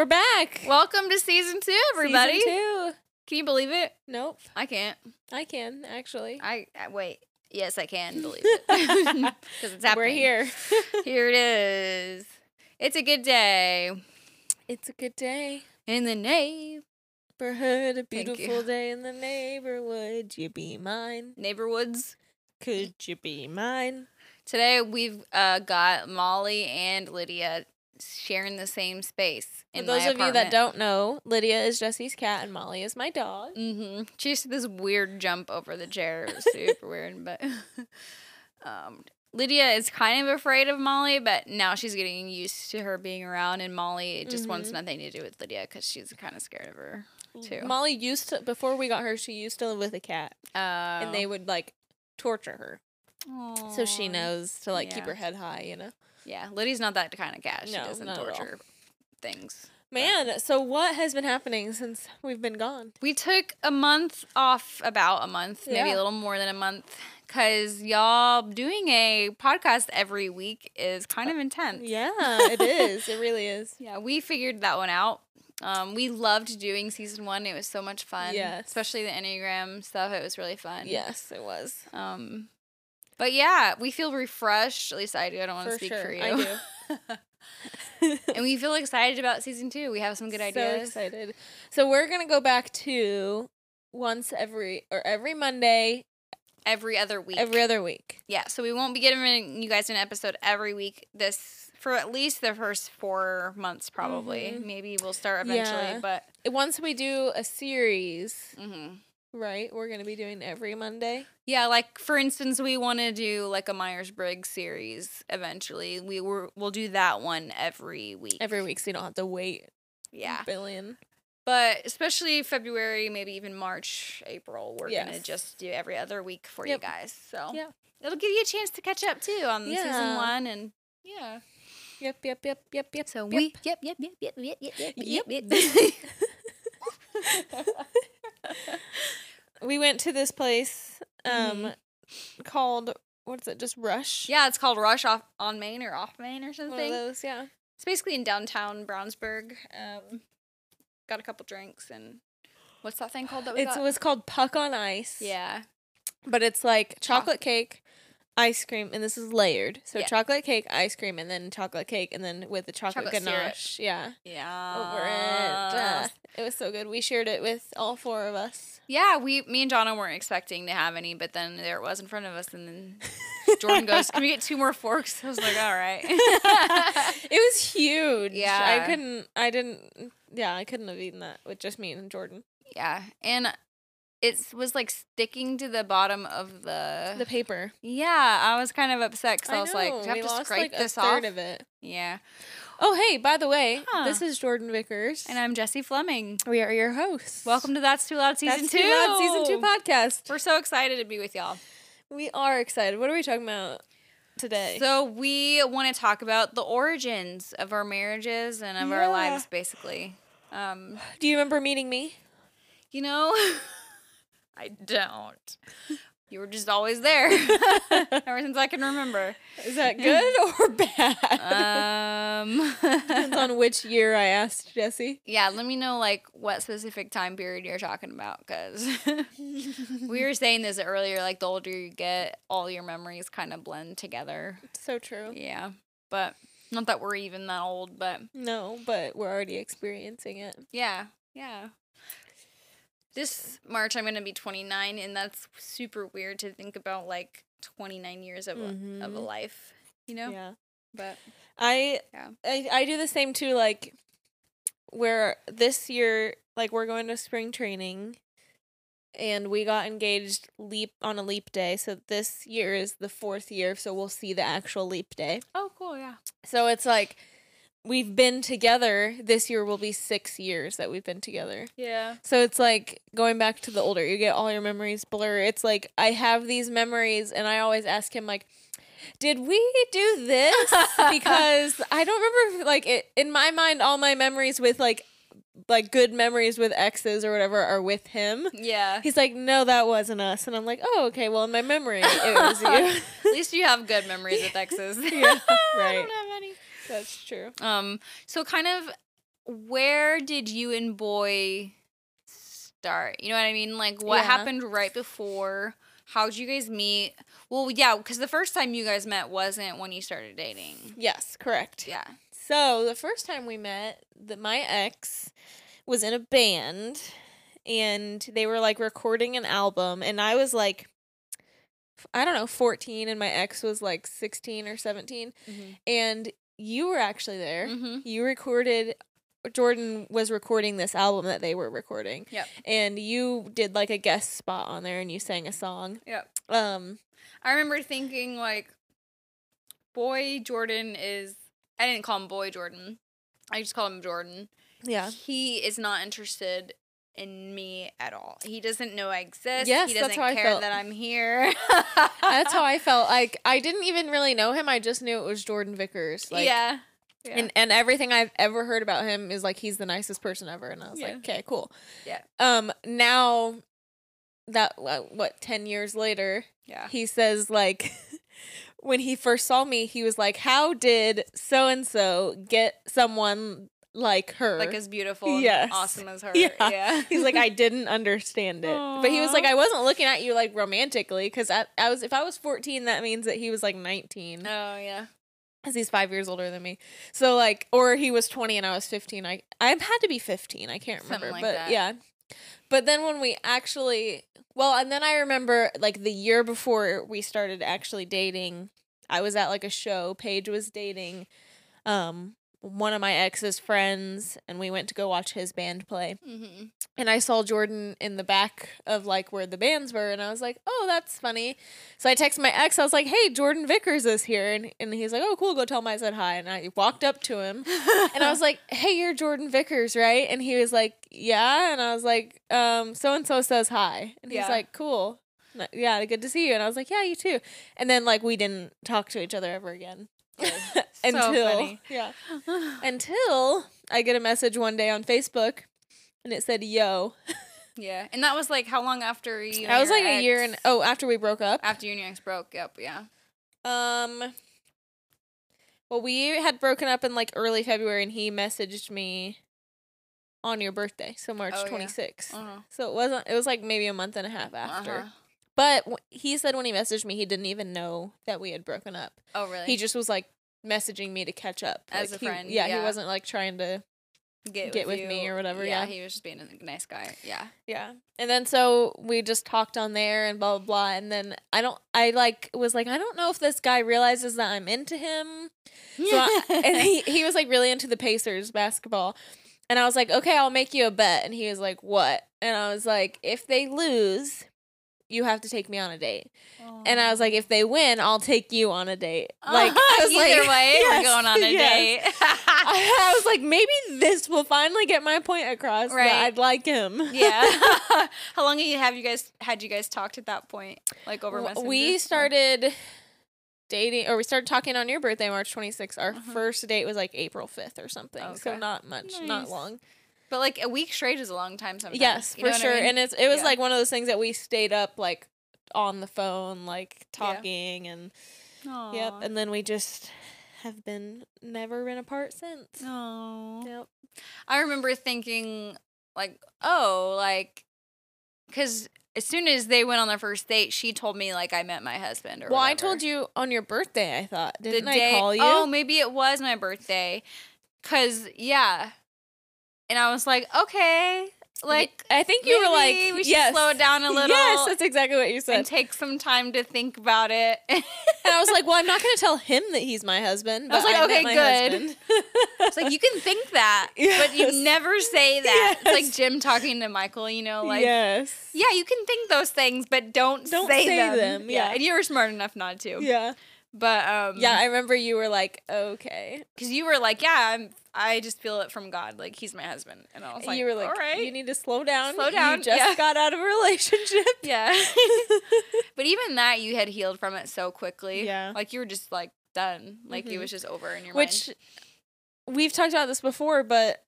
We're back. Welcome to season two, everybody. Season two. Can you believe it? Nope. I can't. I can actually. I, I wait. Yes, I can believe it because it's happening. We're here. Here it is. It's a good day it's a good day. in the neighborhood. A beautiful day in the neighborhood. You be mine. Neighborwoods. Could you be mine? Today we've uh, got Molly and Lydia sharing the same space. For those of you that don't know, Lydia is Jesse's cat and Molly is my dog. Mm-hmm. She used to this weird jump over the chair. It was super weird, but um, Lydia is kind of afraid of Molly, but now she's getting used to her being around, and Molly just wants Mhm. nothing to do with Lydia because she's kind of scared of her too. Molly used to before we got her, she used to live with a cat, uh, and they would like torture her, so she knows to like keep her head high. You know. Yeah, Lydia's not that kind of cat. She No, doesn't not at all. torture things. Man, so what has been happening since we've been gone? We took a month off, about a month, maybe a little more than a month, because y'all doing a podcast every week is kind of intense. Yeah, it is. It really is. Yeah, we figured that one out. Um, we loved doing season one. It was so much fun. Yes. Especially the Enneagram stuff. It was really fun. Yes, it was. Um, but yeah, we feel refreshed. At least I do. I don't want to For speak sure, for you. I do. and we feel excited about season two. We have some good ideas. So excited. So we're gonna go back to once every or every Monday, Every other week. every other week. Yeah, so we won't be giving you guys an episode every week this for at least the first four months, probably. Mhm. Maybe we'll start eventually, Yeah. but Once we do a series, mhm. Right? We're gonna be doing every Monday. yeah, like for instance, we want to do like a Myers Briggs series eventually. We were we'll do that one every week. Every week, so you don't have to wait. yeah, a billion. but especially February, maybe even March, April, we're gonna just do every other week for Yep. you guys. So Yeah. it'll give you a chance to catch up too on season one and yeah. Yep, yep, yep, yep, yep. So yep. we yep yep yep yep yep yep yep Yep. yep. we went to this place um Mm-hmm. called what's it? Just Rush. yeah, it's called Rush off on Main or off Main or One of something. those, yeah. It's basically in downtown Brownsburg. Um, got a couple drinks and what's that thing called that we It's, got? it was called Puck on Ice. yeah, But it's like Choc- chocolate cake, ice cream, and this is layered. So Yeah. chocolate cake, ice cream, and then chocolate cake, and then with the chocolate, Chocolate syrup. ganache. Yeah. yeah. Over it. Uh, it was so good. We shared it with all four of us. yeah, we, me and Jono weren't expecting to have any, but then there it was in front of us, and then Jordan goes, "Can we get two more forks?" I was like, "All right." it was huge. Yeah. I couldn't, I didn't, yeah, I couldn't have eaten that with just me and Jordan. yeah, and it was like sticking to the bottom of the. The paper. yeah, I was kind of upset because I, was like, "Do you we have to lost scrape like this a third off?" of it. Yeah, Oh, hey, by the way, Huh. this is Jordan Vickers. and I'm Jesse Fleming. we are your hosts. Welcome to That's Too Loud season That's two. Too Loud season two podcast. We're so excited to be with y'all. We are excited. What are we talking about today? So we want to talk about the origins of our marriages and of our lives, basically. Um, Do you remember meeting me? you know, I don't. You were just always there ever since I can remember. Is that good or bad? Um, Depends on which year I asked Jesse. yeah, let me know like what specific time period you're talking about because we were saying this earlier. Like the older you get, all your memories kind of blend together. So true. Yeah, but not that we're even that old, but No, but we're already experiencing it. yeah, yeah. This March I'm gonna be 29, and that's super weird to think about like 29 years of a, of a Mhm. life, you know. Yeah. But I, Yeah. I I do the same too. Like, where this year, like we're going to spring training, and we got engaged leap on a leap day. So this year is the fourth year. So we'll see the actual leap day. oh, cool, yeah. So it's like we've been together. This year will be six years that we've been together. Yeah. So it's like going back to the older, you get all your memories blur. It's like I have these memories, and I always ask him like, "Did we do this?" because I don't remember. if, Like it in my mind, all my memories with like like good memories with exes or whatever are with him. Yeah. He's like, "No, that wasn't us," and I'm like, "Oh, okay. Well, in my memory, it was you." At least you have good memories with exes. Yeah, I right. don't have any. That's true. Um, so kind of where did you and boy start? You know what I mean? Like what Yeah. happened right before? How'd you guys meet? Well, yeah, because the first time you guys met wasn't when you started dating. Yes, correct. Yeah. So the first time we met, the, my ex was in a band and they were like recording an album and I was like I don't know, 14 and my ex was like 16 or 17 Mm-hmm. and you were actually there. Mm-hmm. You recorded Jordan was recording this album that they were recording. Yep. And you did like a guest spot on there and you sang a song. Yep. Um I remember thinking like, boy Jordan is. I didn't call him boy Jordan. I just called him Jordan. yeah. He is not interested in me at all. He doesn't know I exist. Yes, he that's doesn't how I care felt. that I'm here. That's how I felt. Like I didn't even really know him. I just knew it was Jordan Vickers. Like yeah. Yeah. And and everything I've ever heard about him is like he's the nicest person ever, and I was Yeah. like, okay, cool. Yeah. Um. Now, that uh, what ten years later, yeah. he says like, when he first saw me, he was like, "How did so and so get someone like her?" Like as beautiful Yes. and awesome as her. Yeah. Yeah. He's like, I didn't understand it, but he was like, I wasn't looking at you like romantically because I, I was if I was fourteen, that means that he was like nineteen. Oh yeah. because he's five years older than me. So like, or he was twenty and I was fifteen. I I had to be fifteen. I can't remember, like but that. yeah. But then when we actually, well, and then I remember like the year before we started actually dating, I was at like a show. Paige was dating, um, one of my ex's friends, and we went to go watch his band play. Mm-hmm. And I saw Jordan in the back of like where the bands were, and I was like, "Oh, that's funny." So I texted my ex. I was like, "Hey, Jordan Vickers is here," and and he's like, "Oh, cool. Go tell him I said hi." And I walked up to him, and I was like, "Hey, you're Jordan Vickers, right?" And he was like, "Yeah." And I was like, "Um, so and so says hi," and he's Yeah. like, "Cool." Yeah, good to see you. And I was like, "Yeah, you too." And then like we didn't talk to each other ever again. until yeah until I get a message one day on Facebook and it said yo. yeah. And that was like how long after you? I was like a year and oh after we broke up. after you and your ex broke up. Yeah. Um well we had broken up in like early February and he messaged me on your birthday, so March Oh, yeah. 26th. Uh-huh. So it wasn't it was like maybe a month and a half after. Uh-huh. But w- he said when he messaged me he didn't even know that we had broken up. Oh really? He just was like messaging me to catch up As Like, a he- friend, yeah, yeah. he wasn't like trying to get, get with me or whatever, yeah. he was just being a nice guy. Yeah. Yeah. And then so we just talked on there and blah blah blah. And then I don't I like was like, I don't know if this guy realizes that I'm into him. So I, and he, he was like really into the Pacers basketball. And I was like, okay, I'll make you a bet. And he was like, what? And I was like, if they lose, you have to take me on a date. And I was like, if they win, I'll take you on a date. Like I was either like, way, yes, we're going on a yes. date. I, I was like, maybe this will finally get my point across Right. that I'd like him. yeah. How long have you have you guys had you guys talked at that point? Like over Messenger? We Or- started dating, or we started talking on your birthday, March 26th. Our Uh-huh. first date was like April 5th or something. So not much, not long. But like a week straight is a long time sometimes. yes, you know for what I sure. mean? And it's it was Yeah. like one of those things that we stayed up like on the phone, like talking and yep. And then we just have been never been apart since. Aw. Yep. I remember thinking like, oh, like, because as soon as they went on their first date, she told me like I met my husband. Or Well, I told you on your birthday. I thought the didn't day. I call you? Oh, maybe it was my birthday. Cause yeah, and I was like, okay, like I think you were like, we should yes, slow it down a little. Yes, that's exactly what you said. and take some time to think about it. And I was like, well, I'm not going to tell him that he's my husband. I was like, met okay, good. it's like you can think that, but you never say that. It's like Jim talking to Michael, you know, like yes. yeah, you can think those things, but don't, Don't say, say them. them, yeah. and you were smart enough not to. Yeah. But um, Yeah, I remember you were like, okay. because you were like, yeah, I'm. I just feel it from God, like He's my husband, and I was like, you were like, all right, you need to slow down. Slow down, You just yeah. got out of a relationship. yeah. but even that, you had healed from it so quickly. Yeah. like you were just like done, like it Mhm. was just over in your Which mind. Which we've talked about this before, but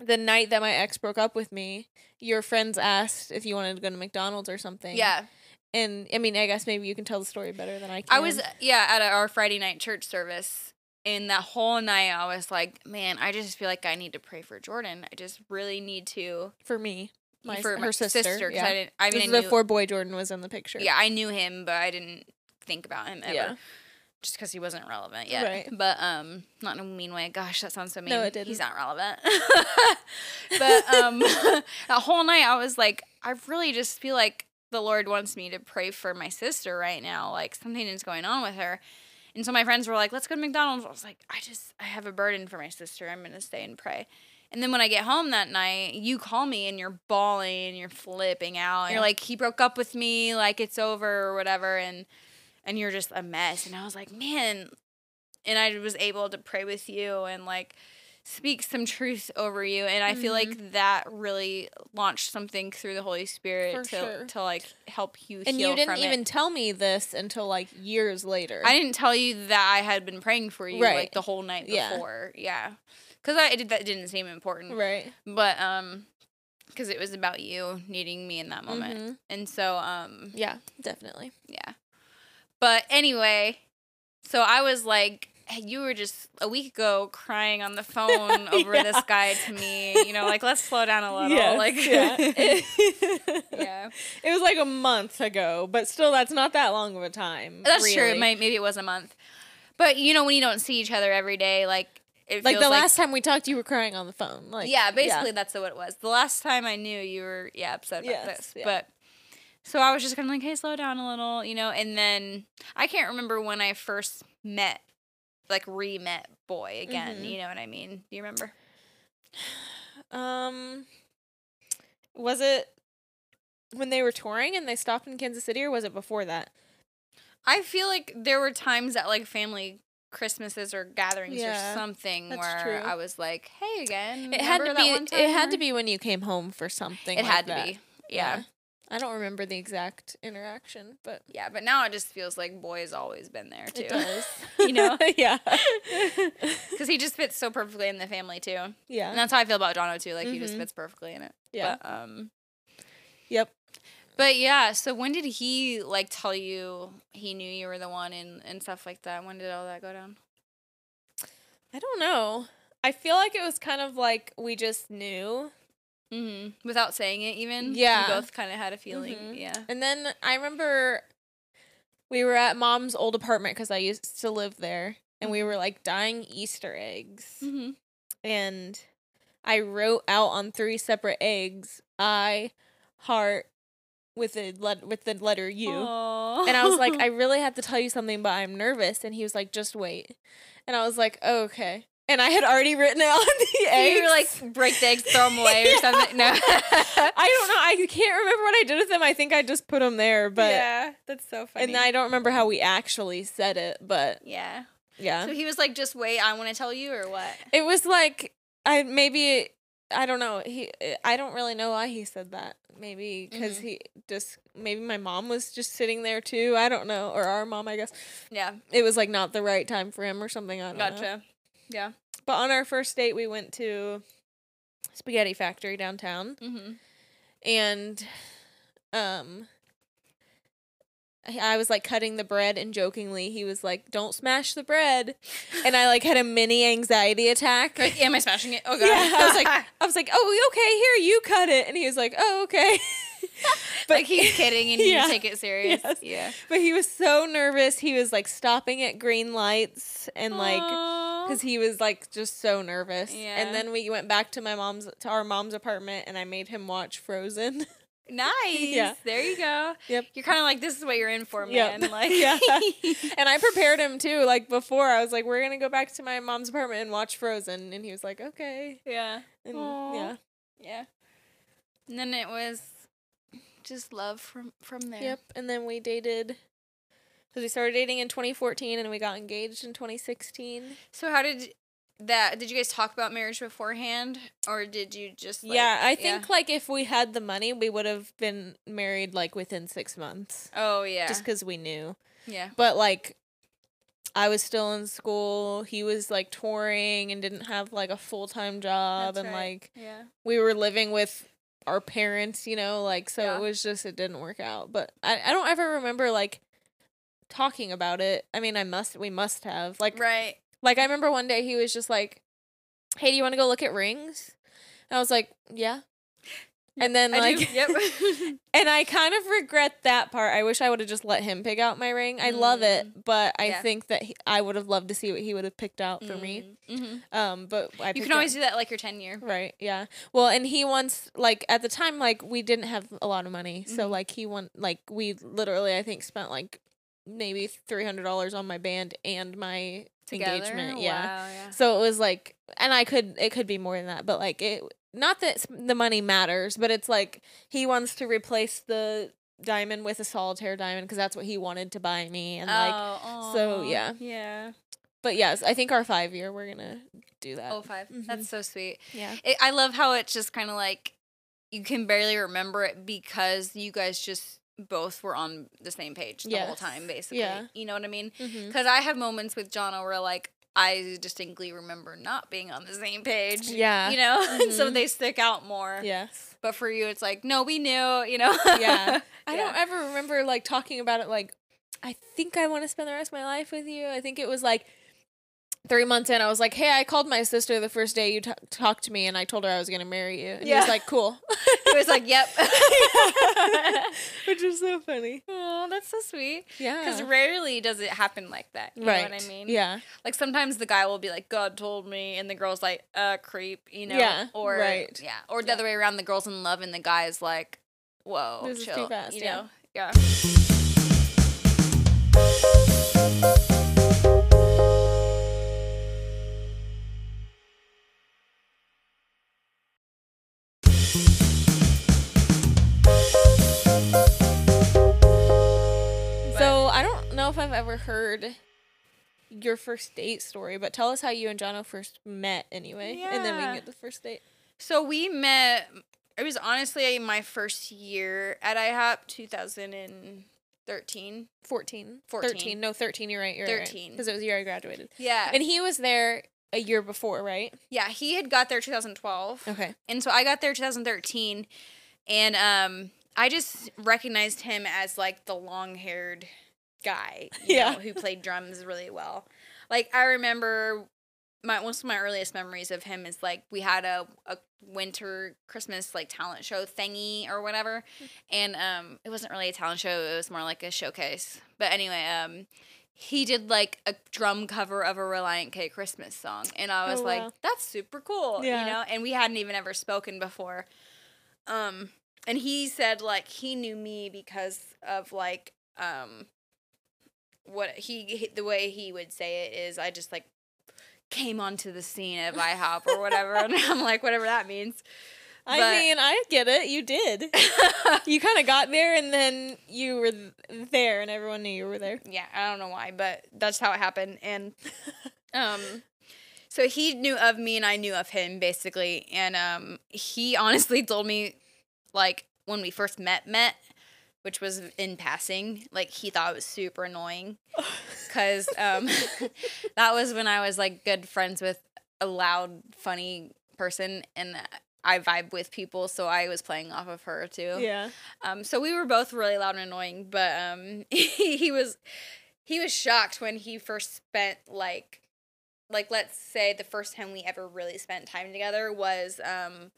the night that my ex broke up with me, your friends asked if you wanted to go to McDonald's or something. Yeah, And I mean, I guess maybe you can tell the story better than I can. I was yeah at our Friday night church service, And that whole night, I was like, man, I just feel like I need to pray for Jordan. I just really need to For me, my for her sister. sister. yeah. I didn't. I mean, I knew, before boy Jordan was in the picture. yeah, I knew him, but I didn't think about him ever. Yeah. Just because he wasn't relevant yet. Right. But um, not in a mean way. Gosh, that sounds so mean. No, it didn't. He's not relevant. but um, that whole night, I was like, I really just feel like the Lord wants me to pray for my sister right now. Like something is going on with her. And so my friends were like, let's go to McDonald's. I was like, I just, I have a burden for my sister. I'm going to stay and pray. And then when I get home that night, you call me and you're bawling and you're flipping out. And Yeah. you're like, he broke up with me, like it's over or whatever. And, and you're just a mess. And I was like, man. And I was able to pray with you and like speak some truth over you. And I feel Mm-hmm. like that really launched something through the Holy Spirit For to, sure. to like help you and heal you didn't from it. even tell me this until like years later. I didn't tell you that I had been praying for you Right. like the whole night before. Yeah. Cuz I did that didn't seem important. right. But um cuz it was about you needing me in that moment. Mhm. And so um Yeah, definitely. yeah. But anyway, so I was like hey, you were just a week ago crying on the phone over Yeah. this guy to me, you know, like let's slow down a little. Yes, like yeah. yeah. It was like a month ago, but still, that's not that long of a time. That's true. It might, maybe it was a month. But you know when you don't see each other every day like it like the last time we talked, you were crying on the phone. Like yeah, basically that's what it was. The last time I knew you were yeah upset about Yes, this, yeah. but so I was just kind of like, hey, slow down a little, you know. And then I can't remember when I first met, like re-met boy again. Mhm. You know what I mean? Do you remember? Um, was it when they were touring and they stopped in Kansas City, or was it before that? I feel like there were times at like family Christmases or gatherings Yeah, or something where true. I was like, hey again. It had to be. It had to be when you came home for something. It like had to that. be. Yeah. I don't remember the exact interaction, but Yeah, but now it just feels like boy has always been there too. it does. You know? yeah. Because he just fits so perfectly in the family too. Yeah. And that's how I feel about Jono too. Like he just Mhm. fits perfectly in it. Yeah. But, um Yep. But yeah, so when did he like tell you he knew you were the one and, and stuff like that? When did all that go down? I don't know. I feel like it was kind of like we just knew. Mm-hmm. Without saying it even? Yeah. You both kind of had a feeling. Mhm. Yeah. And then I remember we were at mom's old apartment because I used to live there, and we were like dyeing Easter eggs. Mm-hmm. And I wrote out on three separate eggs, I heart with the let with the letter U. And I was like, I really have to tell you something, but I'm nervous. And he was like, just wait. And I was like, oh, okay. And I had already written it on the eggs. you were like break the eggs, throw them away or something. No. I don't know. I can't remember what I did with them. I think I just put them there, but yeah, that's so funny. and I don't remember how we actually said it, but yeah. yeah, So he was like, just wait, I want to tell you or what? it was like I maybe I don't know. He I don't really know why he said that. Maybe because Mhm. he just maybe my mom was just sitting there too. I don't know, or our mom, I guess. Yeah. It was like not the right time for him or something. I don't know. Yeah. But on our first date, we went to Spaghetti Factory downtown. Mm-hmm. and um I- was like cutting the bread and jokingly he was like don't smash the bread and I like had a mini anxiety attack. Like, am I smashing it? Oh god. yeah, I was like I was like, "Oh, okay, here you cut it." And he was like, "Oh, okay." but like he's kidding and Yeah. you take it serious. Yes. Yeah. but he was so nervous. He was like stopping at green lights and like. Because he was like just so nervous. Yeah. And then we went back to my mom's to our mom's apartment and I made him watch Frozen. nice. Yeah. There you go. Yep. You're kind of like this is what you're in for, Yep. man. Like Yeah. And I prepared him too. Like before, I was like, "We're gonna go back to my mom's apartment and watch Frozen," and he was like, "Okay." yeah. And yeah, Yeah. And then it was just love from from there. yep. And then we dated because we started dating in 2014 and we got engaged in 2016. So how did that? Did you guys talk about marriage beforehand, or did you just? Like, yeah, I think like if we had the money, we would have been married like within six months, Oh yeah. just because we knew. yeah. But like. I was still in school. He was like touring and didn't have like a full time job, That's and right. like Yeah. we were living with our parents, you know, like so Yeah. it was just it didn't work out. But I, I don't ever remember like talking about it. I mean I must we must have. Like Right. Like I remember one day he was just like, "Hey, do you want to go look at rings?" And I was like, "Yeah." And then I like do. Yep. and I kind of regret that part. I wish I would have just let him pick out my ring. I love it, but I Yeah. think that he, I would have loved to see what he would have picked out for me. hmm Um, but I You picked can always out- do that like your 10 year. Right, yeah. Well, and he wants like at the time like we didn't have a lot of money. So Mhm. like he want like we literally I think spent like maybe $300 on my band and my engagement. Yeah. Wow, yeah. So it was like and I could it could be more than that, but like it not that the money matters, but it's like he wants to replace the diamond with a solitaire diamond because that's what he wanted to buy me and like oh, so, yeah. Yeah. but yes, I think our 5 year we're going to do that. Oh, five. 5 Mhm. That's so sweet. yeah. It, I love how it's just kind of like you can barely remember it because you guys just both were on the same page the whole time, basically. Yeah. You know what I mean? Mm-hmm. Because I have moments with Jono where like I distinctly remember not being on the same page. Yeah. You know, and so mm-hmm. they stick out more. Yes. But for you, it's like, no, we knew. You know. Yeah. I Yeah. don't ever remember like talking about it like I think I want to spend the rest of my life with you. I think it was like three months in, I was like, "Hey, I called my sister the first day you t- talked to me, and I told her I was gonna marry you." And he was like, "Cool," It was like, yep. which is so funny. oh, that's so sweet. Yeah, Because rarely does it happen like that. You right. know what I mean? Yeah, Like sometimes the guy will be like, God told me, and the girl's like, uh, creep, you know? Yeah, Or, right. yeah. Or the Yeah. other way around, the girl's in love, and the guy's like, whoa, This is too fast, You yeah. know? Yeah. So I don't know if I've ever heard your first date story, but tell us how you and Jono first met anyway, and then we can get the first date. So we met, it was honestly my first year at IHOP, 2013. 14. 14. 13. No, 13. You're right. You're 13. Because it was the year I graduated. Yeah. And he was there a year before, right? yeah, he had got there 2012. Okay. And so I got there 2013 and um I just recognized him as like the long-haired guy, you Yeah. know, who played drums really well. Like I remember my one of my earliest memories of him is like we had a, a winter Christmas like talent show thingy or whatever. And um it wasn't really a talent show, it was more like a showcase. But anyway, um he did like a drum cover of a Relient K Christmas song. And I was Oh, like, wow. that's super cool. Yeah. You know? And we hadn't even ever spoken before. Um and he said like he knew me because of like um what he, he the way he would say it is I just like came onto the scene of IHOP or whatever and I'm like whatever that means. I But- mean, I get it. You did. you kind of got there and then you were th- there and everyone knew you were there. yeah, I don't know why, but that's how it happened and um so he knew of me and I knew of him basically and um he honestly told me like when we first met met which was in passing like he thought it was super annoying because um that was when I was like good friends with a loud funny person and I vibe with people so I was playing off of her too yeah. um, so we were both really loud and annoying, but um, he, he was he was shocked when he first spent like like let's say the first time we ever really spent time together was um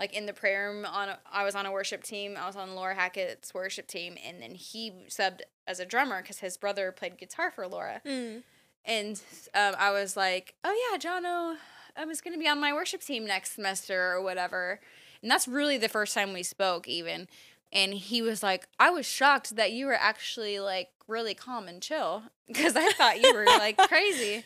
like in the prayer room on a, I was on a worship team. I was on Laura Hackett's worship team, and then he subbed as a drummer because his brother played guitar for Laura. Mm. And um, I was like, "Oh yeah, Jono, I was gonna be on my worship team next semester or whatever." And that's really the first time we spoke, even. And he was like, "I was shocked that you were actually like really calm and chill because I thought you were like crazy."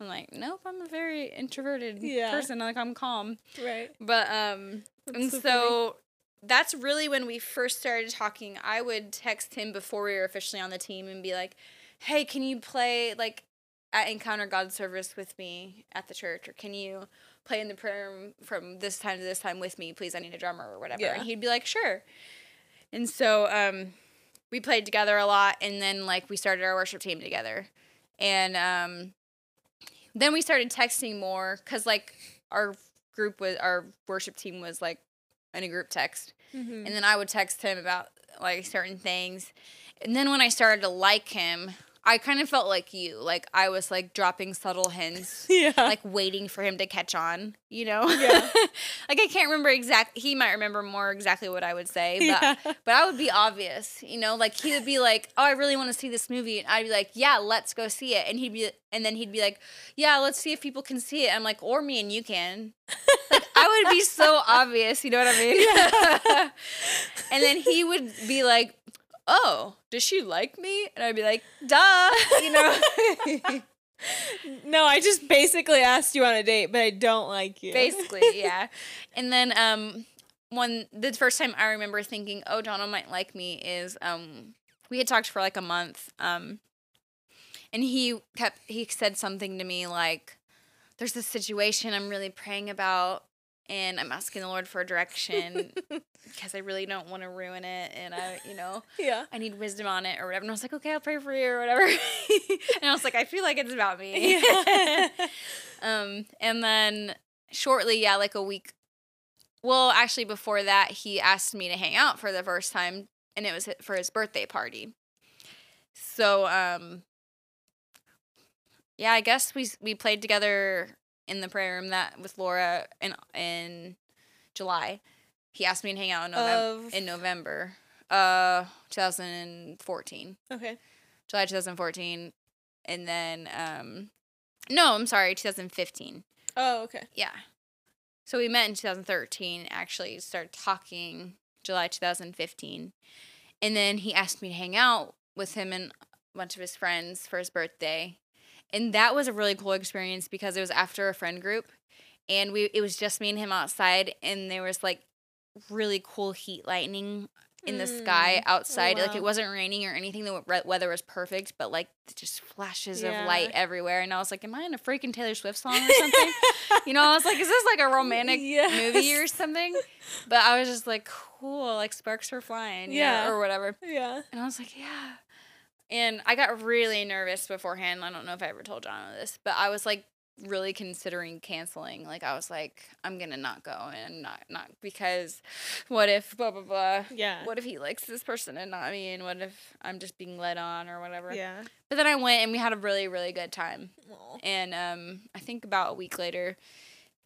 I'm like, "Nope, I'm a very introverted Yeah. person. Like I'm calm." Right. But um, That's and so so, that's really when we first started talking. I would text him before we were officially on the team and be like, "Hey, can you play like at Encounter God service with me at the church, or can you play in the prayer room from this time to this time with me? Please, I need a drummer or whatever." Yeah. And he'd be like, "Sure." And so um, we played together a lot, and then like we started our worship team together, and um, then we started texting more because like our group was our worship team was like in a group text Mm-hmm. and then i would text him about like certain things and then when i started to like him I kind of felt like you. Like I was like dropping subtle hints. Yeah. like waiting for him to catch on, you know? Yeah. like I can't remember exact he might remember more exactly what I would say, but Yeah. but I would be obvious, you know? Like he would be like, "Oh, I really want to see this movie." And I'd be like, "Yeah, let's go see it." And he'd be and then he'd be like, "Yeah, let's see if people can see it." I'm like, "Or me and you can." Like I would be so obvious, you know what I mean? and then he would be like, "Oh, does she like me?" And I'd be like, "Duh," you know? no, I just basically asked you on a date, but I don't like you. basically yeah and then um one the first time i remember thinking oh donald might like me is um we had talked for like a month um and he kept he said something to me like there's this situation i'm really praying about and i'm asking the lord for direction because i really don't want to ruin it and i you know yeah. I need wisdom on it or whatever. And I was like, okay, I'll pray for you or whatever. and I was like, I feel like it's about me. um, and then shortly, yeah, like a week. Well, actually, before that, he asked me to hang out for the first time, and it was for his birthday party. So, um, yeah, I guess we we played together in the prayer room that with Laura in in July. He asked me to hang out in November. Of- in November, uh, 2014. Okay. July 2014, and then um, no, I'm sorry, 2015. Oh, okay. Yeah. So we met in 2013. Actually, started talking July 2015, and then he asked me to hang out with him and a bunch of his friends for his birthday, and that was a really cool experience because it was after a friend group, and we it was just me and him outside, and there was like really cool heat lightning in the sky Mm. Oh, outside. Like it wasn't raining or anything. The we- weather was perfect, but like just flashes Yeah. of light everywhere. And I was like, "Am I in a freaking Taylor Swift song or something?" you know, I was like, "Is this like a romantic movie or something?" But I was just like, "Cool, like sparks were flying, yeah, Yeah. or whatever." Yeah. And I was like, "Yeah." And I got really nervous beforehand. I don't know if I ever told John this, but I was like really considering canceling. Like I was like, I'm gonna not go and not not because what if blah blah blah. Yeah. What if he likes this person and not me? And what if I'm just being led on or whatever? Yeah. But then I went and we had a really, really good time. Aw. And um, I think about a week later,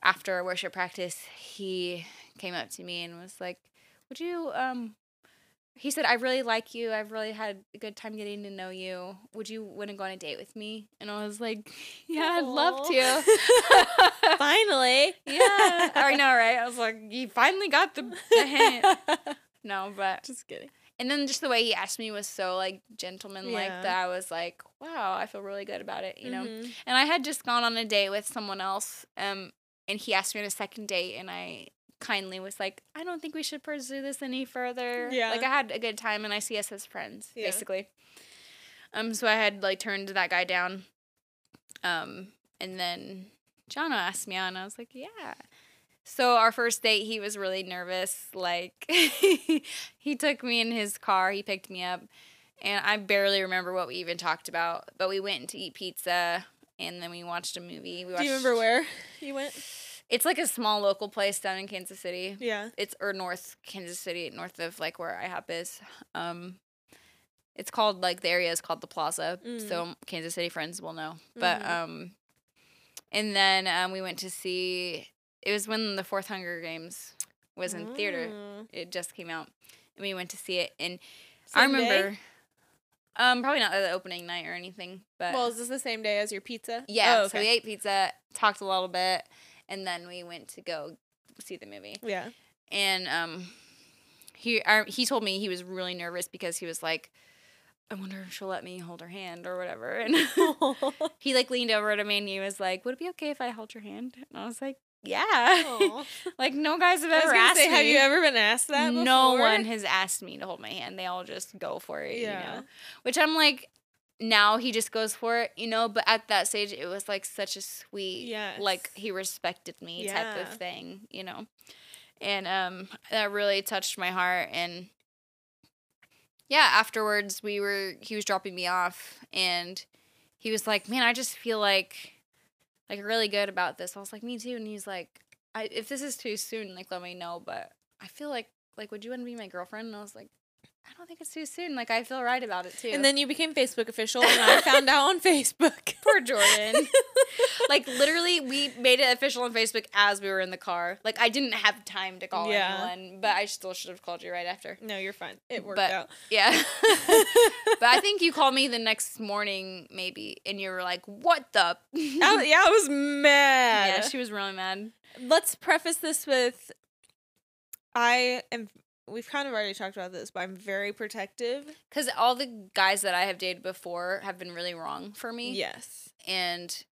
after our worship practice, he came up to me and was like, Would you, um, he said, I really like you. I've really had a good time getting to know you. Would you want to go on a date with me? And I was like, Yeah, I'd love to. Finally. yeah, I know, right? I was like, You finally got the, the hint. No, but Just kidding. and then just the way he asked me was so like gentlemanlike Yeah. that I was like, wow, I feel really good about it, you know. Mhm. And I had just gone on a date with someone else, um, and he asked me on a second date, and I kindly was like, I don't think we should pursue this any further. Yeah. like I had a good time, and I see us as friends, Yeah. basically. Um, so I had like turned that guy down, um, and then Jono asked me out, and I was like, yeah. So our first date, he was really nervous. Like he took me in his car, he picked me up, and I barely remember what we even talked about. But we went to eat pizza, and then we watched a movie. We watched, Do you remember where you went? It's like a small local place down in Kansas City. Yeah. It's or North Kansas City, north of like where IHOP is. Um, it's called like the area is called the Plaza, Mm. so Kansas City friends will know. But Mhm. um, and then um, we went to see. It was when the fourth Hunger Games was in theater. Mm. It just came out, and we went to see it. And I Same day? remember, um, probably not the opening night or anything, but Well, is this the same day as your pizza? yeah. Oh, So we ate pizza, talked a little bit, and then we went to go see the movie. yeah. And um, he I, he told me he was really nervous because he was like, I wonder if she'll let me hold her hand or whatever. And he like leaned over to me and he was like, Would it be okay if I held your hand? And I was like, Yeah. Like no guys have ever asked say, me. have you ever been asked that? no one has asked me to hold my hand. They all just go for it. You Yeah. know? Which I'm like, now he just goes for it, you know. But at that stage, it was like such a sweet, Yes. like he respected me type of thing, you know. And um, that really touched my heart. And yeah, afterwards, we were he was dropping me off, and he was like, "Man, I just feel like like really good about this." I was like, "Me too." And he's like, I, "If this is too soon, like let me know." But I feel like like would you want to be my girlfriend? And I was like, I don't think it's too soon. Like I feel right about it too. And then you became Facebook official, and I found out on Facebook. poor Jordan. like literally, we made it official on Facebook as we were in the car. Like I didn't have time to call Yeah. anyone, but I still should have called you right after. no, you're fine. It worked But- out. Yeah. but I think you called me the next morning, maybe, and you were like, "What the?" I, yeah, I was mad. yeah, she was really mad. Let's preface this with I am we've kind of already talked about this, but I'm very protective. Because all the guys that I have dated before have been really wrong for me. Yes. And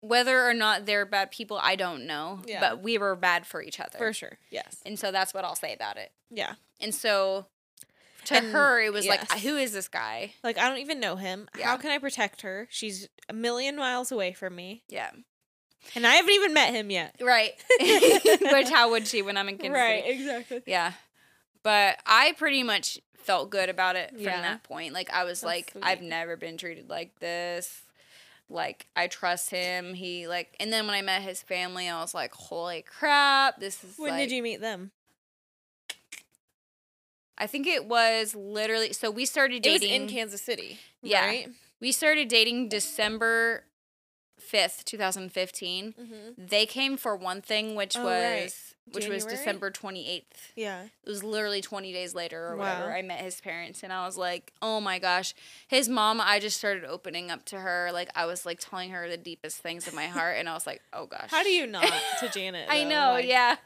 whether or not they're bad people, I don't know. Yeah. But we were bad for each other. For sure. Yes. And so that's what I'll say about it. Yeah. And so to And- her, it was like, who is this guy? Like I don't even know him. Yeah. How can I protect her? She's a million miles away from me. Yeah. And I haven't even met him yet. Right. Which, how would she when I'm in Kansas City? exactly. Yeah. But I pretty much felt good about it from Yeah. that point. Like I was That's like, sweet. I've never been treated like this. Like I trust him. He like and then when I met his family, I was like, holy crap, this is When like, did you meet them? I think it was literally so we started It was dating in Kansas City. Yeah. Right? we started dating December fifth, two thousand fifteen. Mm-hmm. They came for one thing, which Oh, was which was December twenty eighth. Yeah. It was literally 20 days later or whatever. Wow. I met his parents and I was like, oh my gosh. His mom, I just started opening up to her. Like, I was like telling her the deepest things of my heart. And I was like, oh gosh. How do you not to Janet? I though? know, Like, yeah.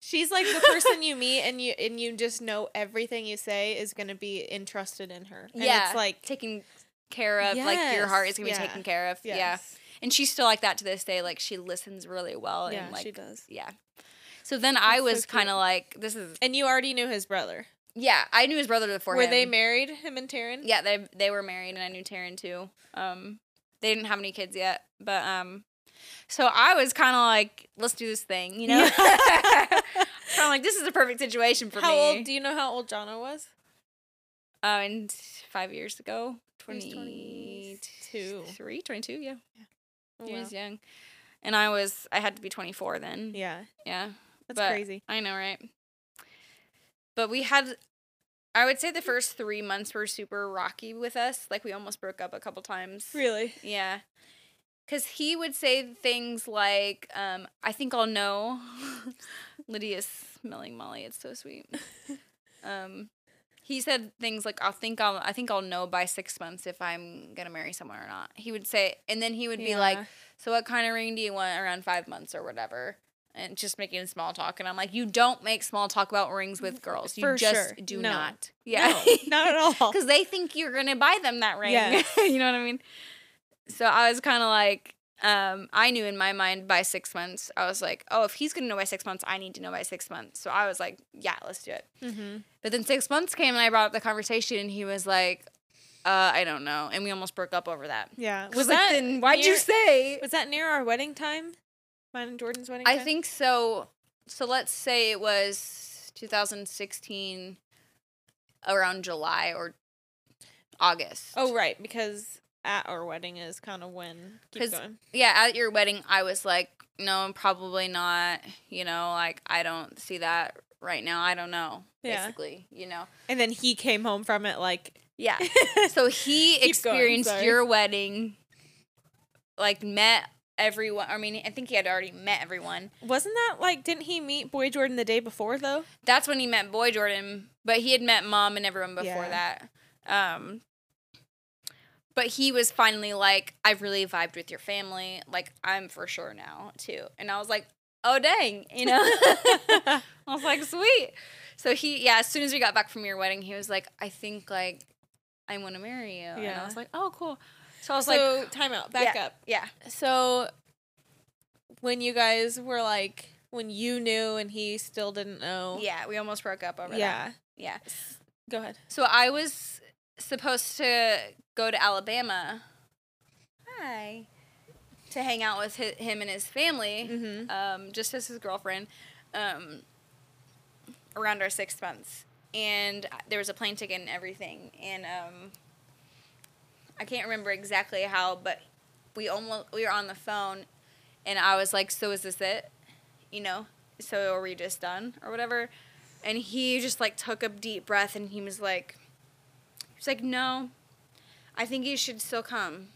She's like the person you meet and you and you just know everything you say is gonna be entrusted in her. And yeah. It's like taken care of. Like, your heart is going to Yes, be taken care of. Yeah. And she's still like that to this day. Like, she listens really well. Yeah, and like, she does. yeah. So then I That's so was cute. kind of like, this is, And you already knew his brother. yeah, I knew his brother before Were him. they married, him and Taryn? Yeah, they they were married, and I knew Taryn too. Um, they didn't have any kids yet, but um, so I was kind of like, let's do this thing, you know. so I'm like, this is a perfect situation for how me. old? Do you know how old Jono was? Uh, and five years ago, He was 22, 22. 3, 22, yeah, Oh, he wow. was young, and I was, I had to be 24 then. Yeah, yeah, that's But- crazy. I know, right? But we had, I would say, the first three months were super rocky with us. Like we almost broke up a couple times. Really? Yeah. Cause he would say things like, um, I think I'll know. Lydia's smelling Molly. It's so sweet. Um, he said things like, "I'll think I'll, I think I'll know by six months if I'm gonna marry someone or not." He would say, and then he would be like, "So what kind of ring do you want around five months or whatever?" And just making small talk, and I'm like, "You don't make small talk about rings with girls. You For just sure. do No. not. Yeah, No, not at all. because they think you're gonna buy them that ring. Yes. you know what I mean? So I was kind of like, um, I knew in my mind by six months, I was like, oh, if he's gonna know by six months, I need to know by six months. So I was like, yeah, let's do it. Mm-hmm. But then six months came and I brought up the conversation, and he was like, uh, I don't know, and we almost broke up over that. Yeah. Was like, then why'd you say? Was that near our wedding time? Mine and Jordan's wedding. I time? think so. So let's say it was 2016, around July or August. Oh right, because at our wedding is kind of when. Keep 'Cause- going. yeah, at your wedding, I was like, no, probably not. You know, like I don't see that right now. I don't know. Yeah. Basically, you know. And then he came home from it like. Yeah. So he Keep going, experienced your wedding, like met everyone. I mean, I think he had already met everyone. Wasn't that like? Didn't he meet Boy Jordan the day before though? That's when he met Boy Jordan, but he had met mom and everyone before Yeah. that. Um, but he was finally like, I really vibed with your family. Like, I'm for sure now too. And I was like, oh dang, you know. I was like, sweet. So he, yeah, as soon as we got back from your wedding, he was like, I think like I want to marry you. And I was like, oh cool. So I was so like, time out. Back yeah, up. Yeah. So when you guys were like when you knew and he still didn't know. Yeah, we almost broke up over that. Yeah. Yeah. Go ahead. So I was supposed to go to Alabama. Hi. To hang out with hi- him and his family, Mm-hmm. um, just as his girlfriend, um, around our six months. And there was a plane ticket and everything. And um, I can't remember exactly how, but we almost we were on the phone, and I was like, "So is this it? You know? So are we just done or whatever?" and he just like took a deep breath and he was like he's like no i think you should still come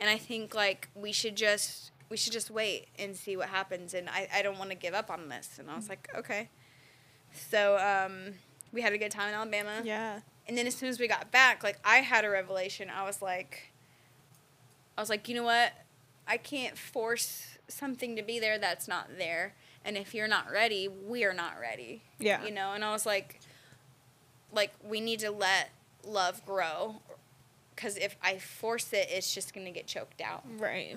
and i think like we should just we should just wait and see what happens and i, I don't want to give up on this and i was like okay so um, we had a good time in alabama Yeah. And then as soon as we got back like i had a revelation. I was like i was like you know what? I can't force something to be there that's not there. And if you're not ready we're not ready. Yeah. you know? And i was like like we need to let love grow. Because if i force it it's just gonna get choked out. Right.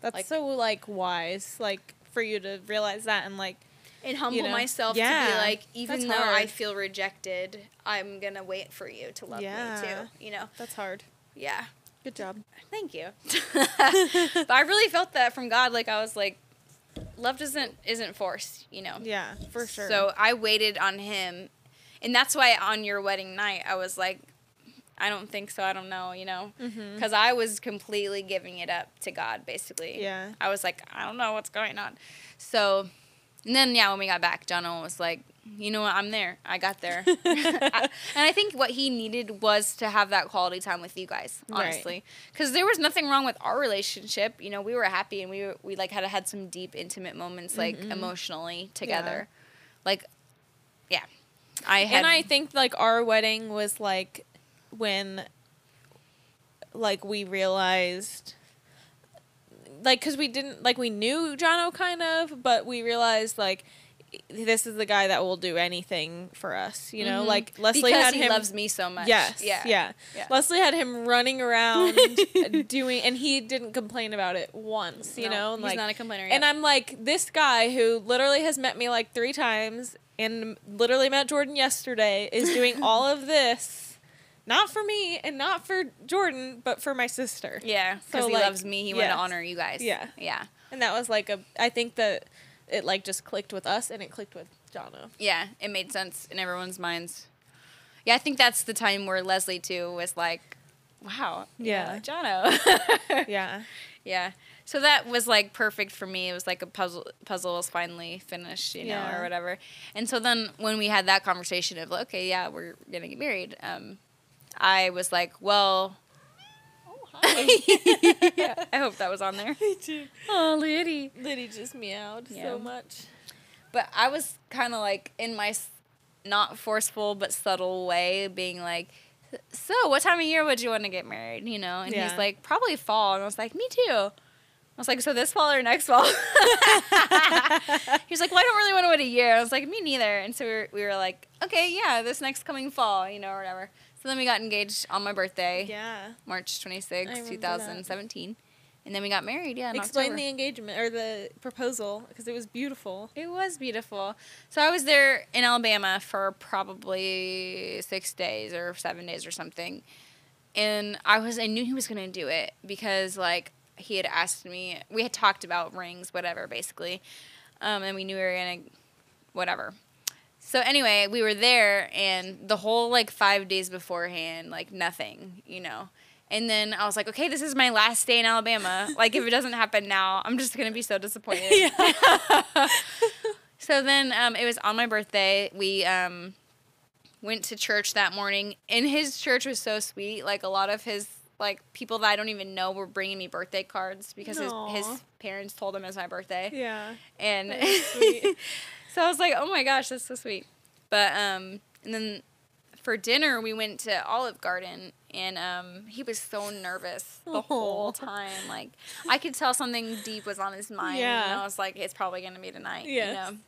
That's Like- so like wise, like for you to realize that and like and humble know? myself to be like even that's though i feel rejected i'm gonna wait for you to love me too you know that's hard. yeah Good job. Thank you. but I really felt that from God. Like I was like, love doesn't isn't forced, you know. Yeah, for sure. So I waited on Him, and that's why on your wedding night I was like, I don't think so. I don't know, you know, mm-hmm. because I was completely giving it up to God. Basically, Yeah. I was like, I don't know what's going on. So, and then yeah, when we got back, Jono was like, you know what, I'm there. I got there. And I think what he needed was to have that quality time with you guys, honestly, because there was nothing wrong with our relationship. You know, we were happy and we were, we like had had some deep, intimate moments, like Mhm. emotionally together. Like, yeah, I had. and I think like our wedding was like when like we realized like cuz we didn't like we knew Jono kind of but we realized like this is the guy that will do anything for us you know Mhm. like Leslie because had he him loves me so much. Yes. Yeah. Yeah. Yeah. Leslie had him running around doing and he didn't complain about it once, you No, know? and, he's like not a complainer. and I'm like, this guy who literally has met me like three times and literally met Jordan yesterday is doing all of this, not for me and not for Jordan, but for my sister. yeah, because So, he like, loves me. He wanted yes. to honor you guys. Yeah. Yeah. And that was like a, I think that it like just clicked with us and it clicked with Jono. Yeah, it made sense in everyone's minds. Yeah, I think that's the time where Leslie too was like, "Wow, Yeah. Jono." Yeah. yeah. So that was like perfect for me. It was like a puzzle. Puzzle was finally finished, you know, Yeah. or whatever. And so then when we had that conversation of like, okay, yeah, we're gonna get married. Um, I was like, well. Oh, yeah, I hope that was on there. Me too. Oh, Liddy. Liddy just meowed Yeah. so much. But I was kind of like in my not forceful but subtle way, being like, "So, what time of year would you want to get married?" You know, and Yeah. he's like, "Probably fall," and I was like, "Me too." I was like, "So this fall or next fall?" He's like, "Well, I don't really want to wait a year." I was like, "Me neither." And so we were, we were like, "Okay, yeah, this next coming fall, you know, or whatever." So then we got engaged on my birthday, Yeah. March twenty I sixth, remember two that. 2017. And then we got married, yeah. In Explain October. the engagement or the proposal because it was beautiful. It was beautiful. So I was there in Alabama for probably six days or seven days or something, and I was I knew he was gonna do it because like he had asked me. We had talked about rings, whatever, basically, um, and we knew we were gonna whatever. So anyway, we were there, and the whole like five days beforehand, like nothing, you know. And then I was like, okay, this is my last day in Alabama. Like, if it doesn't happen now, I'm just gonna be so disappointed. Yeah. so then um, it was on my birthday. We um, went to church that morning, and his church was so sweet. Like a lot of his like people that I don't even know were bringing me birthday cards because his, his parents told him it was my birthday Yeah. and so I was like, "Oh my gosh, that's so sweet." But um, and then for dinner we went to Olive Garden, and um, he was so nervous the whole time. Like I could tell something deep was on his mind. Yeah. and I was like, "It's probably gonna be tonight." Yes. You know.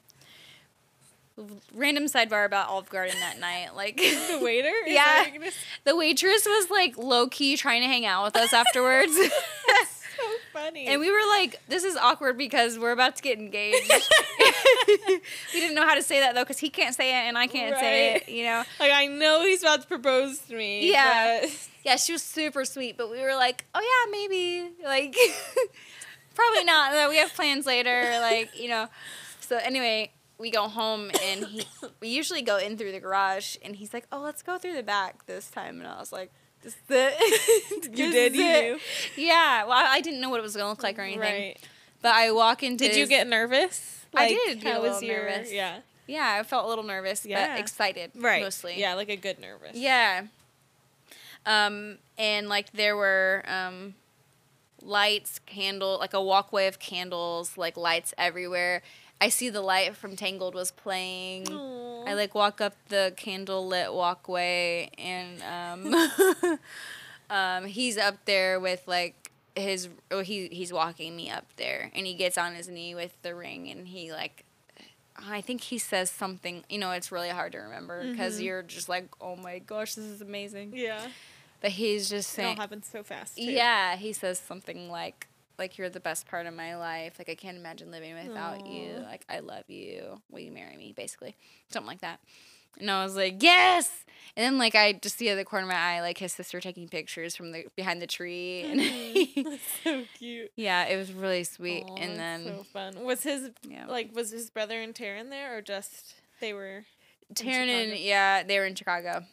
Random sidebar about Olive Garden that night, like the waiter? Yeah. that what you're gonna the waitress was like low key trying to hang out with us afterwards. so funny. And we were like, this is awkward because we're about to get engaged. we didn't know how to say that though, because he can't say it and I can't say it, you know? like I know he's about to propose to me. Yeah. but- Yeah, she was super sweet, but we were like, oh yeah, maybe. Like, probably not. though. We have plans later, like, you know. So anyway, we go home and he, we usually go in through the garage and he's like, oh, let's go through the back this time. And I was like, this is it. You did, you Yeah, well, I I didn't know what it was going to look like or anything. Right. But I walk into Did you get nervous? I did How was your nervous. yeah? Yeah, I felt a little nervous, Yeah. but excited. Right. Mostly. Yeah, like a good nervous. Yeah. Um, and like there were um, lights, candle, like a walkway of candles, like lights everywhere. I see the light from Tangled was playing. I like walk up the candle lit walkway, and um, um, he's up there with like his. Oh, he he's walking me up there, and he gets on his knee with the ring, and he like. I think he says something. You know, it's really hard to remember because you're just like, oh my gosh, this is amazing. Yeah. But he's just saying. It all happens so fast. Too. yeah, he says something like, like you're the best part of my life. Like I can't imagine living without you. Like I love you. Will you marry me? Basically, something like that. And I was like, yes. And then like I just see at the corner of my eye, like his sister taking pictures from the behind the tree, and That's so cute. yeah, it was really sweet. Aw, and then so fun. Was his yeah, like was his brother and Taryn there or just they were Taryn and yeah, they were in Chicago.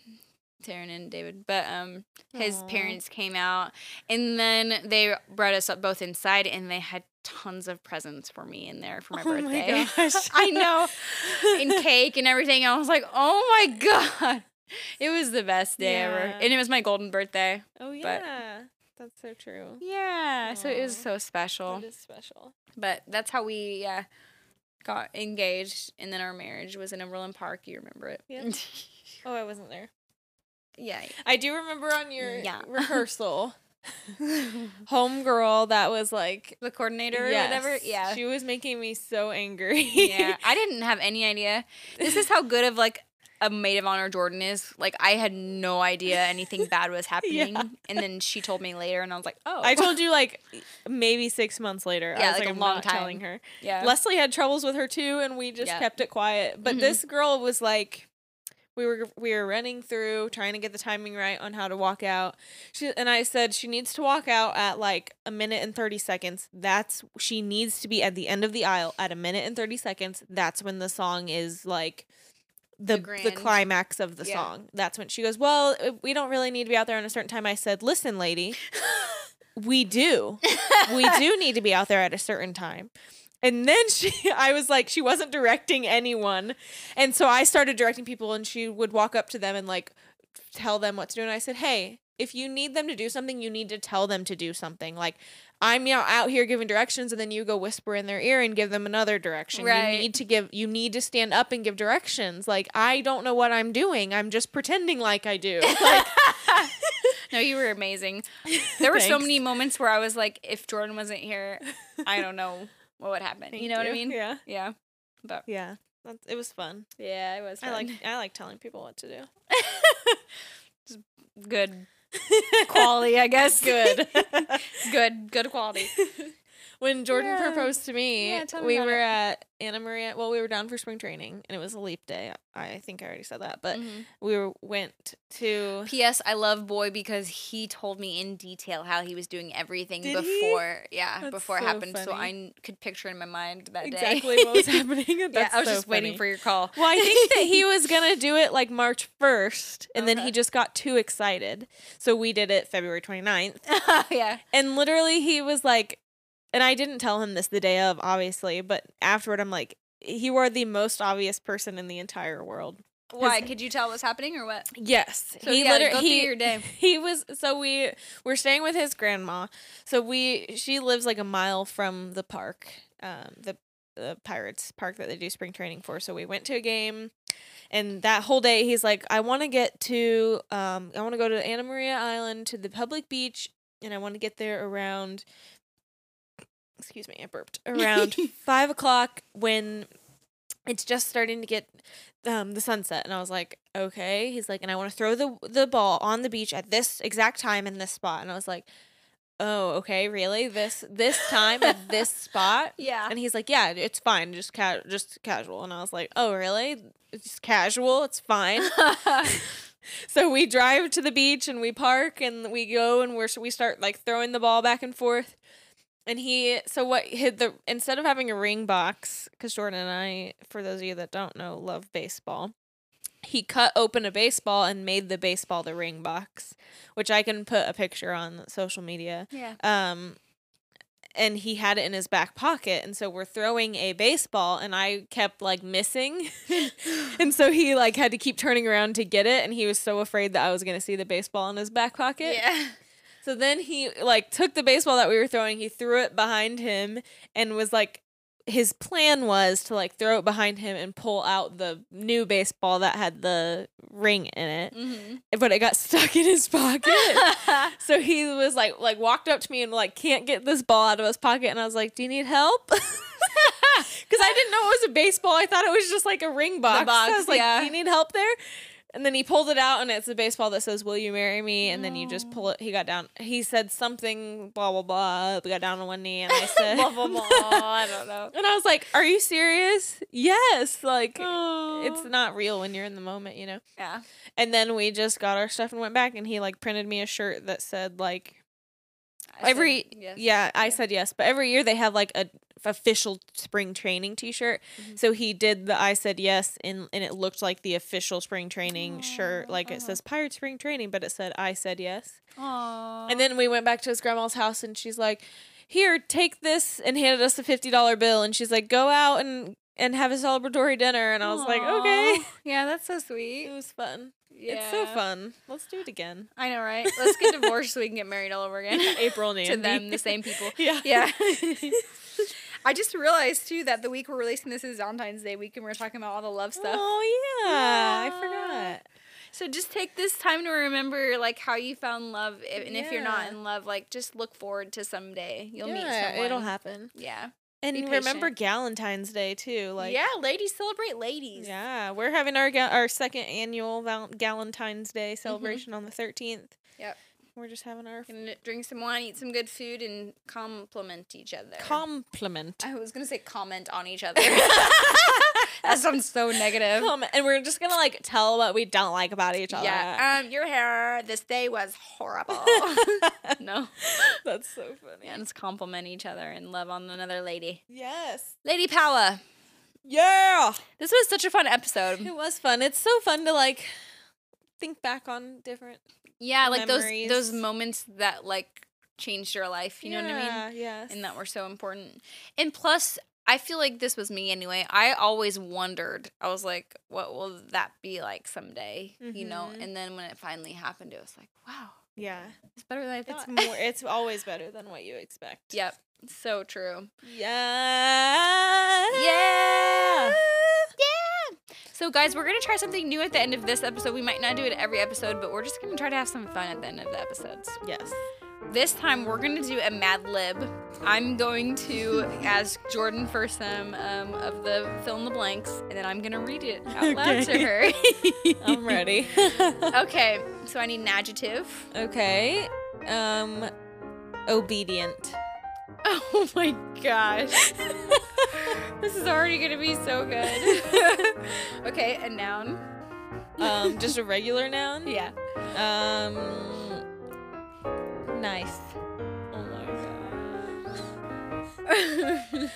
Taryn and David, but um, his Aw. parents came out, and then they brought us up both inside, and they had tons of presents for me in there for my Oh my birthday. gosh. I know, and cake and everything. I was like, oh my god, it was the best day ever, and it was my golden birthday. Oh yeah. That's so true. Yeah, so it was so special. That is special. But that's how we yeah got engaged, and then our marriage was in Overland Park. You remember it? Yeah. Oh, I wasn't there. Yeah. I do remember on your Yeah. rehearsal, homegirl that was like the coordinator yes, or whatever. Yeah. She was making me so angry. yeah. I didn't have any idea. This is how good of like a maid of honor Jordan is. Like I had no idea anything bad was happening. And then she told me later and I was like, Oh I told you like maybe six months later. Yeah, I was like like, a I'm long not time. telling her. Yeah. Leslie had troubles with her too, and we just Yeah. kept it quiet. But Mhm. this girl was like, we were we were running through trying to get the timing right on how to walk out. She and I said she needs to walk out at like a minute and thirty seconds. That's she needs to be at the end of the aisle at a minute and thirty seconds. That's when the song is like. The, The the, climax of the Yeah. song. That's when she goes, Well, uh, we don't really need to be out there on a certain time. I said, Listen, lady, we do we do need to be out there at a certain time. And then she, I was like, she wasn't directing anyone. And so I started directing people, and she would walk up to them and like tell them what to do. And I said, hey, if you need them to do something, you need to tell them to do something. Like, I'm now out here giving directions, and then you go whisper in their ear and give them another direction. Right. You need to give, you need to stand up and give directions. Like, I don't know what I'm doing. I'm just pretending like I do. Like, no, you were amazing. There were so many moments where I was like, if Jordan wasn't here, I don't know what would happen. Thank you know what I mean? Yeah. Yeah. But Yeah. That's, it was fun. yeah, it was I like I like telling people what to do. Just good quality, I guess. Good. good, good quality. When Jordan Yeah. proposed to me, Yeah, we were it. at Anna Maria. Well, we were down for spring training, and it was a leap day. I think I already said that, but Mhm. we were went to. P.S. I love Boy because he told me in detail how he was doing everything Did he? before, yeah, That's before it so happened. So I could picture in my mind that day. Exactly day what was happening. yeah, I was so just waiting for your call. Well, I think that he was gonna do it like March first, and then he just got too excited, so we did it February 29th. yeah, And literally, he was like, and I didn't tell him this the day of, obviously, but afterward, I'm like, you are the most obvious person in the entire world. why? Could you tell what's happening or what? Yes, So yeah, liter- go through your day. He was so we we're staying with his grandma. So we she lives like a mile from the park, um, the the Pirates park that they do spring training for. So we went to a game, and that whole day he's like, I want to get to um, I want to go to Anna Maria Island to the public beach, and I want to get there around. Excuse me, I burped. Around five o'clock when it's just starting to get um, the sunset, and I was like, okay. He's like, and I want to throw the the ball on the beach at this exact time in this spot, and I was like, oh, okay, really? This this time at this spot? Yeah. And he's like, yeah, it's fine, just ca- just casual, and I was like, oh, really? It's casual. It's fine. so we drive to the beach and we park and we go and we're we start like throwing the ball back and forth. And he so what hit the instead of having a ring box because Jordan and I, for those of you that don't know, love baseball. He cut open a baseball and made the baseball the ring box, which I can put a picture on social media. yeah. Um, and he had it in his back pocket and so we're throwing a baseball and I kept like missing. and so he like had to keep turning around to get it and he was so afraid that I was going to see the baseball in his back pocket. Yeah. So then he like took the baseball that we were throwing, he threw it behind him and was like his plan was to like throw it behind him and pull out the new baseball that had the ring in it. Mm-hmm. But it got stuck in his pocket. so he was like like walked up to me and like can't get this ball out of his pocket and I was like, "Do you need help?" Cuz I didn't know it was a baseball. I thought it was just like a ring box. box, I was like, yeah. "Do you need help there?" And then he pulled it out and it's a baseball that says, "Will you marry me?" And then you just pull it. He got down. He said something blah blah blah. We got down on one knee and I said blah blah blah. I don't know. And I was like, "Are you serious?" Yes. Like it's not real when you're in the moment, you know. Yeah. And then we just got our stuff and went back and he like printed me a shirt that said like I every yes. yeah, I Yeah. said yes, but every year they have like a official spring training t-shirt. Mhm. So he did the I said yes and and it looked like the official spring training shirt like it says pirate spring training but it said I said yes. Aw. And then we went back to his grandma's house and she's like, "Here, take this," and handed us a fifty dollar bill. And she's like, "Go out and and have a celebratory dinner." And I was like, "Okay." Yeah, that's so sweet. It was fun. Yeah. It's so fun. Let's do it again. I know, right? Let's get divorced so we can get married all over again. April and to them, the same people. Yeah. Yeah. I just realized too that the week we're releasing this is Valentine's Day week and we're talking about all the love stuff. Oh yeah, I ah. forgot. So just take this time to remember like how you found love and if you're not in love, like just look forward to someday you'll meet Yeah, someone. It'll happen. Yeah. And Be remember patient. Galentine's Day too. Like yeah, ladies celebrate ladies. Yeah, we're having our ga- our second annual Val- Galentine's Day mm-hmm. celebration on the 13th. Yep. We're just having our Gonna drink some wine, eat some good food, and compliment each other. compliment. I was gonna say comment on each other. that sounds so negative. Comment. And we're just gonna like tell what we don't like about each other. Yeah. Um, your hair this day was horrible. no. That's so funny. Yeah, let's compliment each other and love on another lady. Yes. Lady Power. Yeah. This was such a fun episode. It was fun. It's so fun to like think back on different. Yeah, like those Memories. those moments that like changed your life. You know what I mean? Yeah, Yes. and that were so important. And plus, I feel like this was me anyway. I always wondered. I was like, what will that be like someday? You know? Mhm. And then when it finally happened, it was like, wow, yeah. it's better than I thought. It's more. It's always better than what you expect. yep. So true. Yeah. Yeah. So, guys, we're going to try something new at the end of this episode. We might not do it every episode, but we're just going to try to have some fun at the end of the episodes. Yes. This time we're gonna do a Mad Lib. I'm going to ask Jordan for some um, of the fill in the blanks, and then I'm gonna read it out loud to her. I'm ready. okay, so I need an adjective. okay. Um, obedient. Oh my gosh, this is already gonna be so good. okay, a noun. Um, just a regular noun. Yeah. Um, nice. Oh my gosh.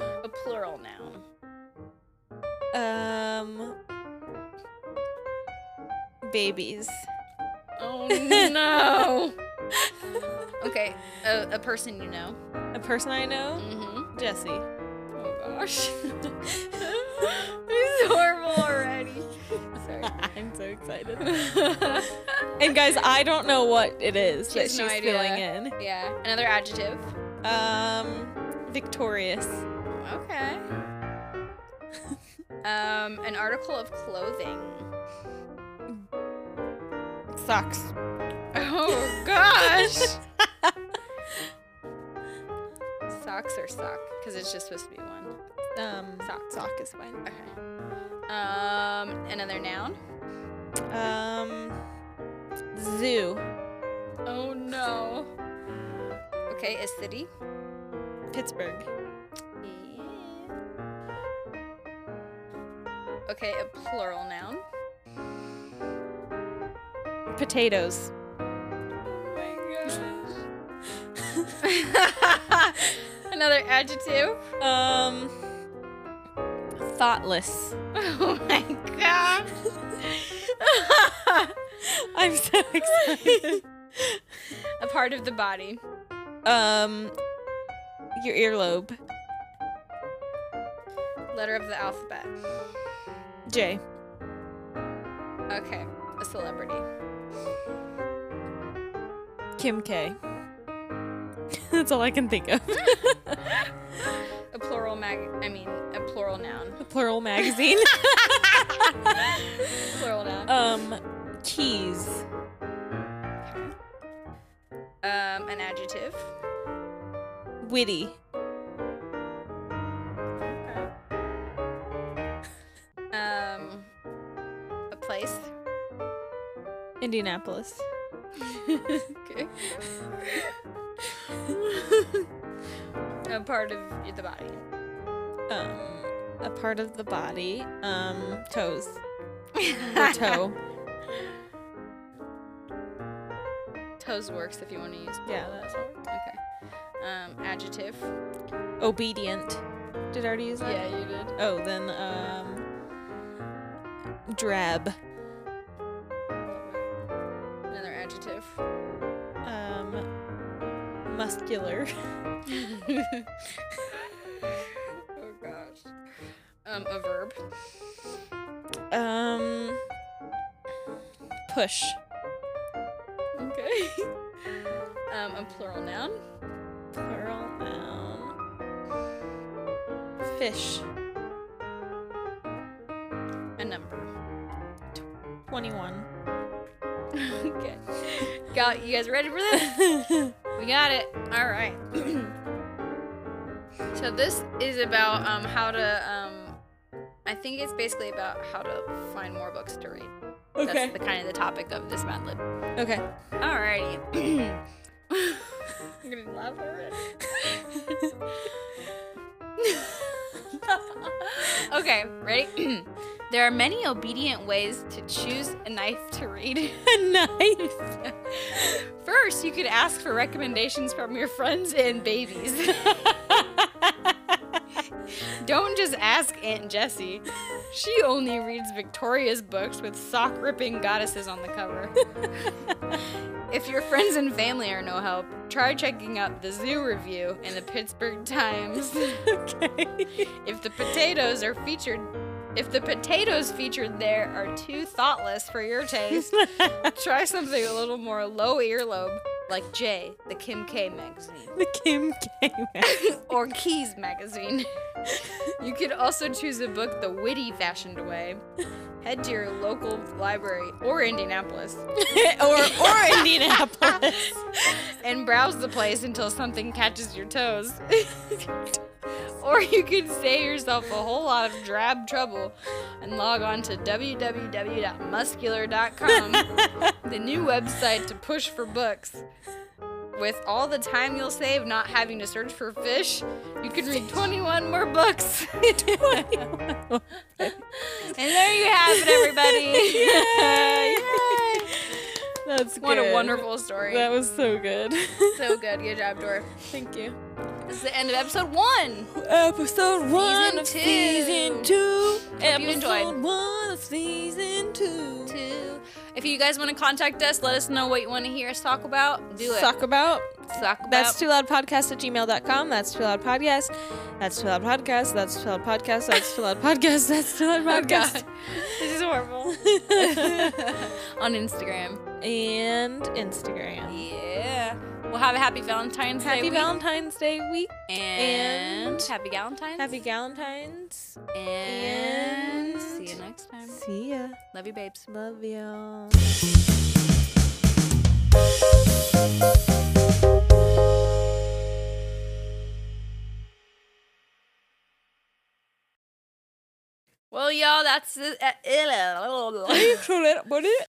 a plural noun. Um, babies. Oh no. okay, a, a person you know. A person I know, Mm-hmm. Jesse. Oh gosh. it's horrible already. Sorry. I'm so excited. And guys, I don't know what it is She that she's no filling in. yeah. Another adjective. Um, victorious. Okay. Um, an article of clothing. Socks. Oh gosh. Socks or sock? Because it's just supposed to be one. Um, Sock. Sock is one. Okay. Um, another noun. Um, zoo. Oh no. Okay, a city. Pittsburgh. Yeah. Okay, a plural noun. Potatoes. Another adjective. Um, thoughtless. Oh my god. I'm so excited. a part of the body. um, Your earlobe. Letter of the alphabet. J. Okay. A celebrity. Kim K. That's all I can think of. A plural mag. I mean, a plural noun. A plural magazine. plural noun. um, keys. Um, an adjective. Witty. Um, a place. Indianapolis. okay. A part of the body. Um, a part of the body. Um, toes. Or toe. Toes works if you want to use. Yeah, that's Okay. Um, adjective. Obedient. Did I already use that? Yeah, you did. Oh, then um, drab. Another adjective. Muscular. oh gosh. Um, a verb. Um, push. Okay. um, a plural noun. Plural noun. Fish. A number. 21. okay. Got you guys ready for this? We got it. All right. so this is about um how to um I think it's basically about how to find more books to read. Okay. That's the kind of the topic of this Mad Lib. Okay. Alrighty. I'm gonna laugh already. okay, ready? there are many obedient ways to choose a knife to read. A knife. First, you could ask for recommendations from your friends and babies. Don't just ask Aunt Jesse. She only reads Victoria's books with sock ripping goddesses on the cover. if your friends and family are no help, try checking out the Zoo Review and the Pittsburgh Times. okay. If the potatoes are featured, if the potatoes featured there are too thoughtless for your taste, try something a little more low earlobe, like Jay, the Kim K magazine, the Kim K man. or Keys magazine. You could also choose a book the witty fashioned way. Head to your local library or Indianapolis or or Indianapolis. and browse the place until something catches your toes. Or you could save yourself a whole lot of drab trouble and log on to www.muscular.com, the new website to push for books. With all the time you'll save not having to search for fish, you can read 21 more books. and there you have it, everybody. That's what a wonderful story. That was so good. so good. Good job, Dor. Thank you. This is the end of episode one. Episode one of two. season two. Hope Episode one of season two. Two. If you guys want to contact us, let us know what you want to hear us talk about. Do it. Talk about. Talk about. That's too loud podcast at gmail.com. That's too loud podcast. That's too loud podcast. That's too loud podcast. That's too loud podcast. That's too loud Oh, podcast. This is horrible. On Instagram. and Instagram. Yeah. We'll have a happy Valentine's Day. Happy. Valentine's Day week. And, and happy Valentine's. Happy Valentine's. and, and- see you next time. See ya. Love you, babes. Love y'all. Well, y'all, that's it. Uh, it?